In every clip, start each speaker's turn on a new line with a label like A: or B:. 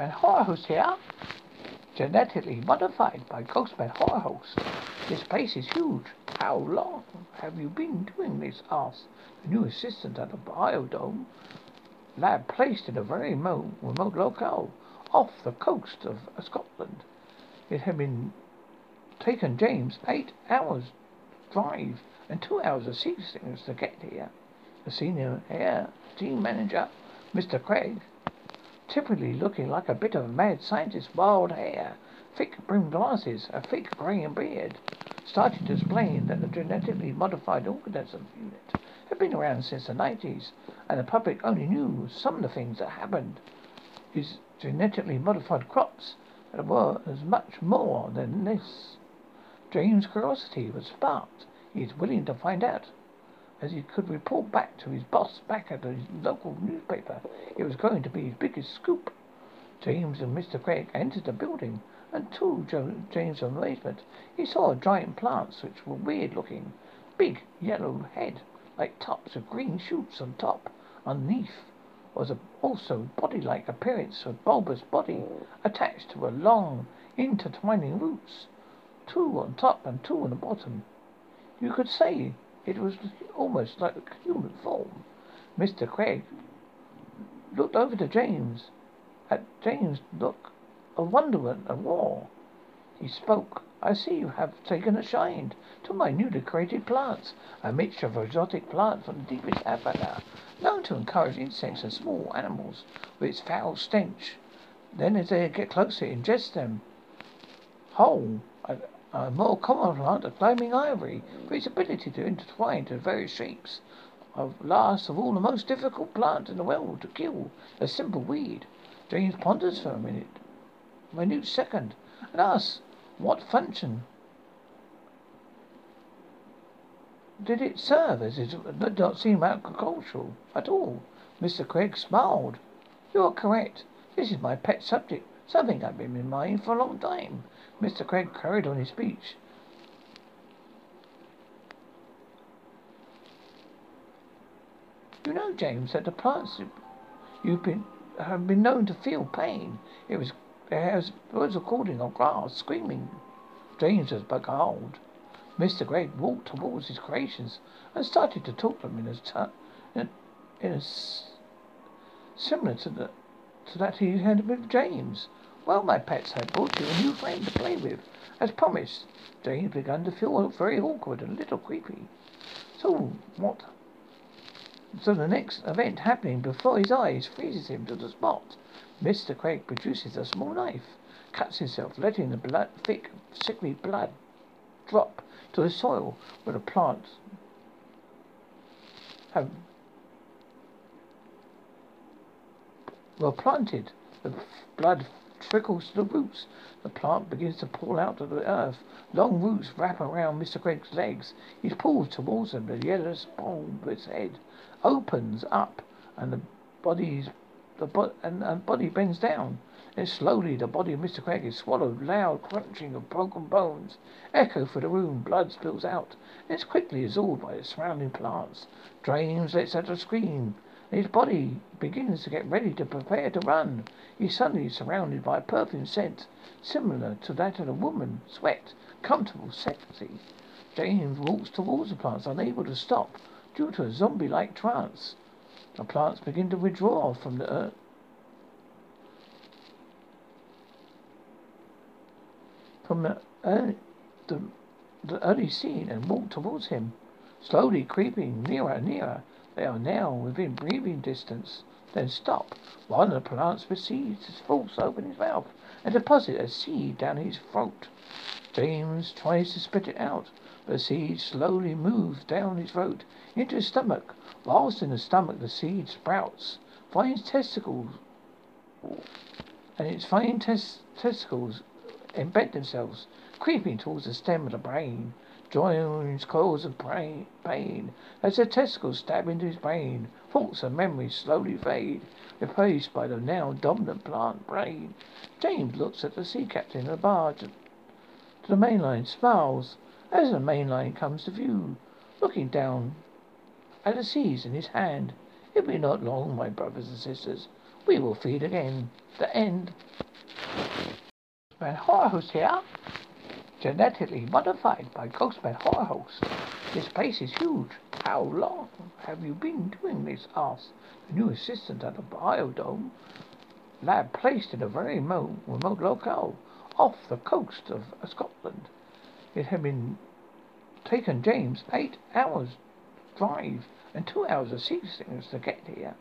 A: Ghostman Horrorhost here. Genetically modified by Ghostman Horrorhost. This place is huge. How long have you been doing this? asked the new assistant at the Biodome lab placed in a very remote, remote locale off the coast of Scotland. It had been taken James eight hours drive and two hours of seasickness to get here. The senior air team manager, Mr. Craig, typically looking like a bit of a mad scientist, wild hair, thick brimmed glasses, a thick greying beard, started to explain that the genetically modified organism unit had been around since the 90s, and the public only knew some of the things that happened. These genetically modified crops were as much more than this. James' curiosity was sparked. He was willing to find out. As he could report back to his boss back at his local newspaper, it was going to be his biggest scoop. James and Mr. Craig entered the building, and to James' amazement, he saw giant plants which were weird looking. Big yellow head, like tops of green shoots on top. Underneath was a also body-like appearance of bulbous body attached to a long, intertwining roots, two on top and two on the bottom. You could say it was almost like a human form. Mr. Craig looked over to James. At James' look of wonderment and awe, he spoke. I see you have taken a shine to my newly created plants, a mixture of exotic plant from the deepest Africa, known to encourage insects and small animals with its foul stench. Then, as they get closer, ingest them whole. A, a more common plant, a flaming ivory, for its ability to intertwine to various shapes. Of last of all, the most difficult plant in the world to kill, a simple weed. James ponders for a minute, minute second, and asks what function did it serve as it did not seem agricultural at all. Mr. Craig smiled. You are correct. This is my pet subject, something I've been in mind for a long time. Mr. Craig carried on his speech. You know, James, that the plants you've been have been known to feel pain. It was there was, was recording of grass screaming. James was beguiled. Mr. Craig walked towards his creations and started to talk to them in a, t- in a, in similar to the to that he had with James. Well, my pets, I brought you a new friend to play with. As promised, James began to feel very awkward and a little creepy. So what? So the next event happening before his eyes freezes him to the spot. Mr. Craig produces a small knife, cuts himself, letting the blood, thick, sickly blood drop to the soil where the plants have were planted. The blood trickles to the roots. The plant begins to pull out of the earth. Long roots wrap around Mr. Craig's legs. He pulls towards them. The yellow bulb of his head opens up, and the body's the bo- and, and body bends down. Then slowly the body of Mr. Craig is swallowed. Loud crunching of broken bones echo through the room. Blood spills out is quickly absorbed by the surrounding plants. James lets out a scream. And his body begins to get ready to prepare to run. He's suddenly surrounded by a perfume scent similar to that of a woman. Sweat, comfortable, sexy. James walks towards the plants, unable to stop due to a zombie-like trance. The plants begin to withdraw from the earth. From the, early, the, the early scene and walk towards him, slowly creeping nearer and nearer. They are now within breathing distance. Then stop. One of the plants proceeds to force open his mouth and deposit a seed down his throat. James tries to spit it out, but the seed slowly moves down his throat into his stomach. Whilst in the stomach, the seed sprouts, finds testicles, and its fine tes- testicles embed themselves, creeping towards the stem of the brain. Joins cause of pain as the testicles stab into his brain. Thoughts and memories slowly fade, replaced by the now dominant plant brain. James looks at the sea captain of the barge to the mainline, smiles as the mainline comes to view, looking down at the seas in his hand. It will be not long, my brothers and sisters, We will feed again. The end. Horror Host here. Genetically modified by Ghostman Horror Host. This place is huge. How long have you been doing this? asked the new assistant at the Biodome lab placed in a very remote, locale off the coast of Scotland. It had been taken James eight hours drive and two hours of seasickness to get here.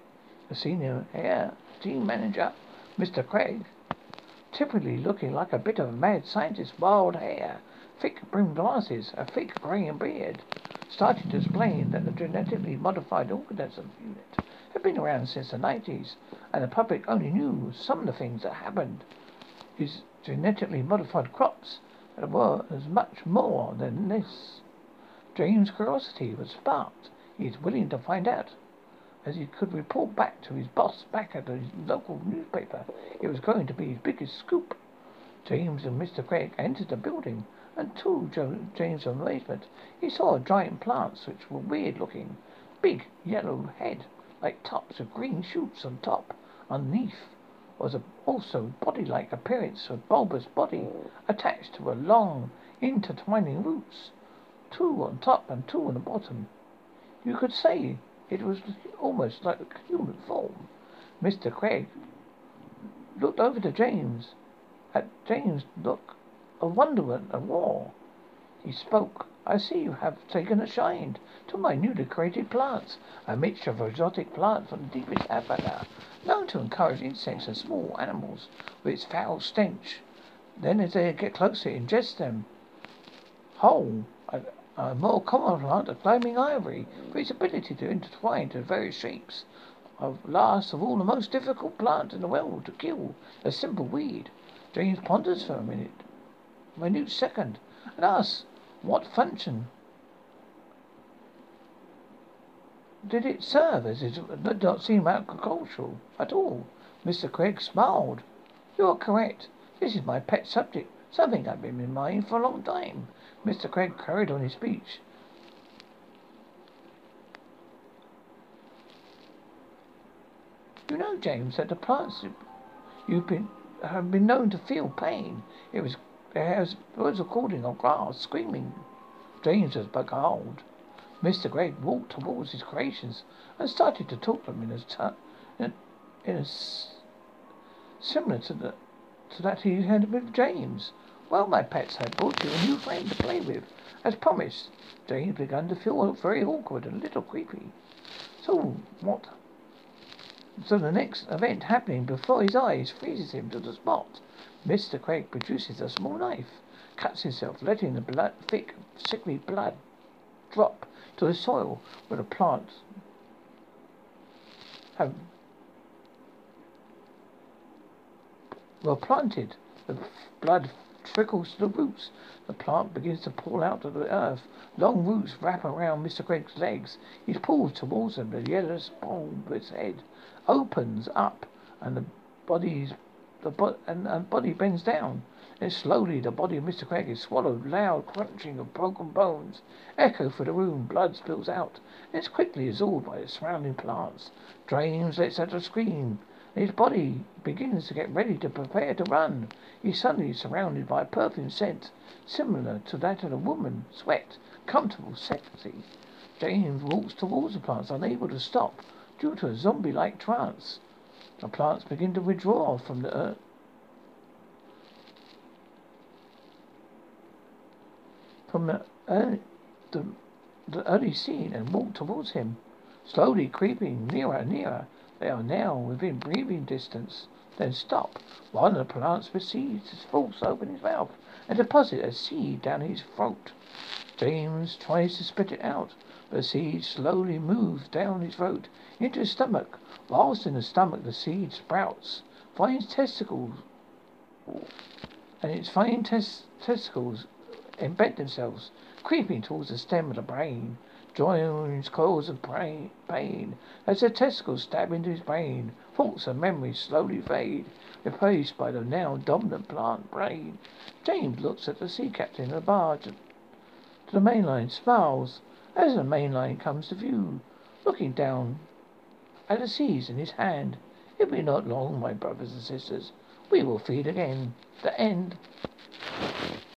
A: The senior air team manager, Mr. Craig, typically looking like a bit of a mad scientist, wild hair, thick brimmed glasses, a thick grey beard, started to explain that the genetically modified organism unit had been around since the 90s, and the public only knew some of the things that happened. His genetically modified crops were as much more than this. James' curiosity was sparked. He was willing to find out. As he could report back to his boss back at the local newspaper, it was going to be his biggest scoop. James and Mr. Craig entered the building, and to James' amazement, he saw giant plants which were weird looking. Big yellow head like tops of green shoots on top. Underneath was a also body-like appearance of bulbous body attached to a long, intertwining roots, two on top and two on the bottom. You could say it was almost like a human form. Mr. Craig looked over to James. At James' look of wonderment and awe, he spoke. I see you have taken a shine to my newly created plants, a mixture of exotic plants from the deepest Africa, known to encourage insects and small animals with its foul stench. Then, as they get closer, ingest them whole. A, a more common plant of climbing ivory for its ability to intertwine to various shapes. Last of all, the most difficult plant in the world to kill, a simple weed. James ponders for a minute, minute second, and asks what function did it serve as it did not seem agricultural at all? Mr. Craig smiled. You are correct. This is my pet subject, something I've been in mind for a long time. Mr. Craig carried on his speech. You know, James, that the plants you've been have been known to feel pain. It was there's birds recording on grass, screaming. James was beguiled. Mr. Craig walked towards his creations and started to talk to them in a, t- in a, in a s- similar to the to that he had with James. Well, my pets, I brought you a new friend to play with, as promised. James began to feel very awkward and a little creepy. So what? So the next event happening before his eyes freezes him to the spot. Mr. Craig produces a small knife, cuts himself, letting the blood, thick, sickly blood drop to the soil where the plants have were planted. The blood trickles to the roots. The plant begins to pull out of the earth. Long roots wrap around Mr. Craig's legs. He pulls towards them. The yellow bulbous head opens up, and the body's the bo- and, and body bends down. Then slowly the body of Mr. Craig is swallowed. Loud crunching of broken bones echo through the room. Blood spills out. Is quickly absorbed by the surrounding plants. James lets out a scream. His body begins to get ready to prepare to run. He's suddenly surrounded by a perfume scent similar to that of a woman. Sweat, comfortable, sexy. James walks towards the plants, unable to stop due to a zombie-like trance. The plants begin to withdraw from the earth. From the, early, the, the early scene and walk towards him, slowly creeping nearer and nearer. They are now within breathing distance. Then stop. One of the plants proceeds to force open his mouth and deposit a seed down his throat. James tries to spit it out, but the seed slowly moves down his throat into his stomach. Whilst in the stomach, the seed sprouts, finds testicles, and its fine tes- testicles embed themselves, creeping towards the stem of the brain. Joins coils of pain as the testicles stab into his brain. Thoughts and memories slowly fade, replaced by the now dominant plant brain. James looks at the sea captain of the barge to the mainline, smiles as the mainline comes to view, looking down at the seas in his hand. It will be not long, my brothers and sisters. We will feed again. The end.